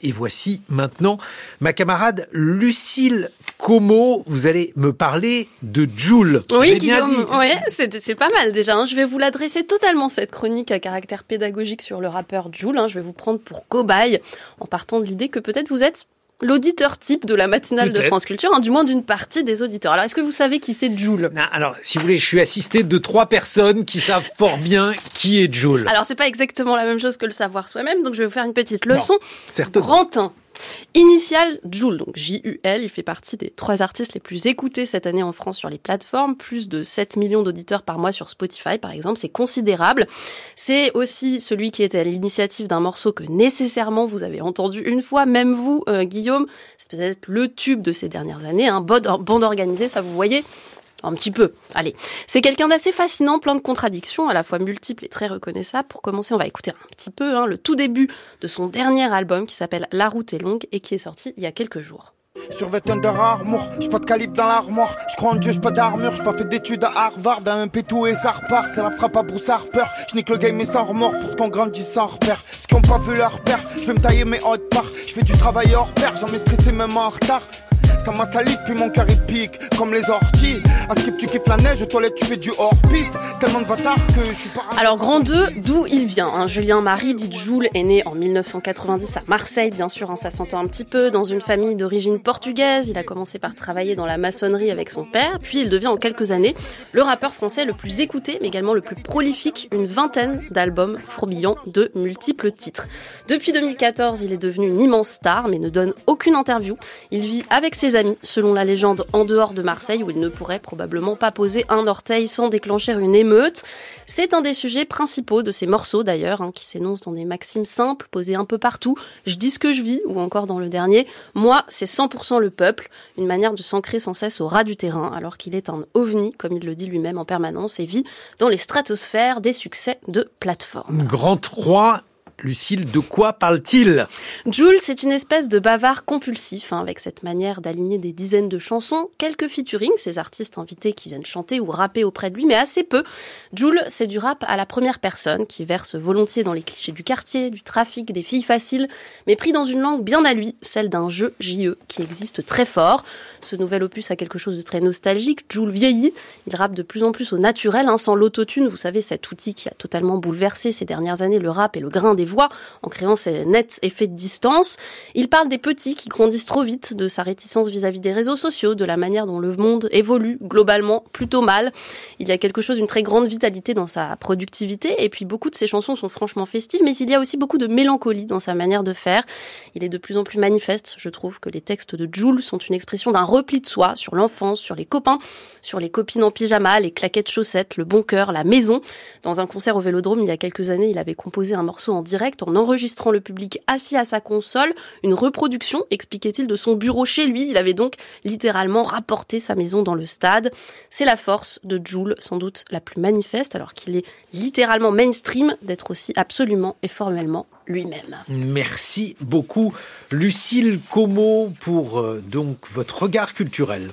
Et voici maintenant ma camarade Lucille Como. Vous allez me parler de Joule. Oui, Guillaume, ouais, c'est pas mal déjà. Hein. Je vais vous l'adresser totalement, cette chronique à caractère pédagogique sur le rappeur Joule. Hein. Je vais vous prendre pour cobaye en partant de l'idée que peut-être vous êtes l'auditeur type de la matinale de France Culture, hein, du moins d'une partie des auditeurs. Alors, est-ce que vous savez qui c'est Joule? Alors, si vous voulez, je suis assisté de trois personnes qui savent fort bien qui est Joule. Alors, c'est pas exactement la même chose que le savoir soi-même, donc je vais vous faire une petite leçon. Non, 1. Initial Joule, donc J-U-L, il fait partie des trois artistes les plus écoutés cette année en France sur les plateformes, plus de 7 millions d'auditeurs par mois sur Spotify par exemple, c'est considérable. C'est aussi celui qui était à l'initiative d'un morceau que nécessairement vous avez entendu une fois, même vous, euh, Guillaume, c'est peut-être le tube de ces dernières années, un hein, bande organisée, ça vous voyez un petit peu. Allez. C'est quelqu'un d'assez fascinant, plein de contradictions, à la fois multiples et très reconnaissables. Pour commencer, on va écouter un petit peu hein, le tout début de son dernier album qui s'appelle La route est longue et qui est sorti il y a quelques jours. Survêt Under Armour, j'ai pas de calibre dans l'armoire, je crois en Dieu, j'ai pas d'armure, j'ai pas fait d'études à Harvard, un MP tout et ça repart, c'est la frappe à Bruce Harper, je nique le game mais sans remords pour qu'on grandisse sans repère, ceux qui ont pas vu leur père, je vais me tailler mes hautes parts, je fais du travail hors pair, j'en ai stressé même en retard, ça m'a sali puis mon cœur pique comme les orties. À skip tu kiffes la neige, aux toilettes tu fais du hors-piste. Tellement de bâtards que je suis pas. Alors grand 2, d'où il vient hein. Julien Marie, dit Joule, est né en 1990 à Marseille, bien sûr, hein, ça s'entend un petit peu, dans une famille d'origine portugaise. Il a commencé par travailler dans la maçonnerie avec son père, puis il devient en quelques années le rappeur français le plus écouté, mais également le plus prolifique, une vingtaine d'albums fourmillant de multiples titres. Depuis 2014, il est devenu une immense star, mais ne donne aucune interview. Il vit avec ses amis, selon la légende, en dehors de Marseille, où il ne pourrait probablement pas poser un orteil sans déclencher une émeute. C'est un des sujets principaux de ces morceaux d'ailleurs, hein, qui s'énoncent dans des maximes simples, posées un peu partout. Je dis ce que je vis, ou encore dans le dernier, moi, c'est 100% le peuple, une manière de s'ancrer sans cesse au ras du terrain, alors qu'il est un ovni, comme il le dit lui-même en permanence, et vit dans les stratosphères des succès de plateforme. Grand 3 Lucille, de quoi parle-t-il? Jules, c'est une espèce de bavard compulsif, hein, avec cette manière d'aligner des dizaines de chansons, quelques featuring, ces artistes invités qui viennent chanter ou rapper auprès de lui, mais assez peu. Jules, c'est du rap à la première personne, qui verse volontiers dans les clichés du quartier, du trafic, des filles faciles, mais pris dans une langue bien à lui, celle d'un jeu JE, qui existe très fort. Ce nouvel opus a quelque chose de très nostalgique. Jules vieillit, il rappe de plus en plus au naturel, hein, sans l'autotune, vous savez, cet outil qui a totalement bouleversé ces dernières années le rap et le grain des voix en créant ces nets effets de distance. Il parle des petits qui grandissent trop vite, de sa réticence vis-à-vis des réseaux sociaux, de la manière dont le monde évolue globalement plutôt mal. Il y a quelque chose d'une très grande vitalité dans sa productivité et puis beaucoup de ses chansons sont franchement festives, mais il y a aussi beaucoup de mélancolie dans sa manière de faire. Il est de plus en plus manifeste, je trouve, que les textes de Jules sont une expression d'un repli de soi sur l'enfance, sur les copains, sur les copines en pyjama, les claquettes chaussettes, le bon cœur, la maison. Dans un concert au Vélodrome il y a quelques années, il avait composé un morceau en direct en enregistrant le public assis à sa console, une reproduction, expliquait-il, de son bureau chez lui. Il avait donc littéralement rapporté sa maison dans le stade. C'est la force de Jules, sans doute la plus manifeste, alors qu'il est littéralement mainstream, d'être aussi absolument et formellement lui-même. Merci beaucoup, Lucille Como, pour euh, donc votre regard culturel.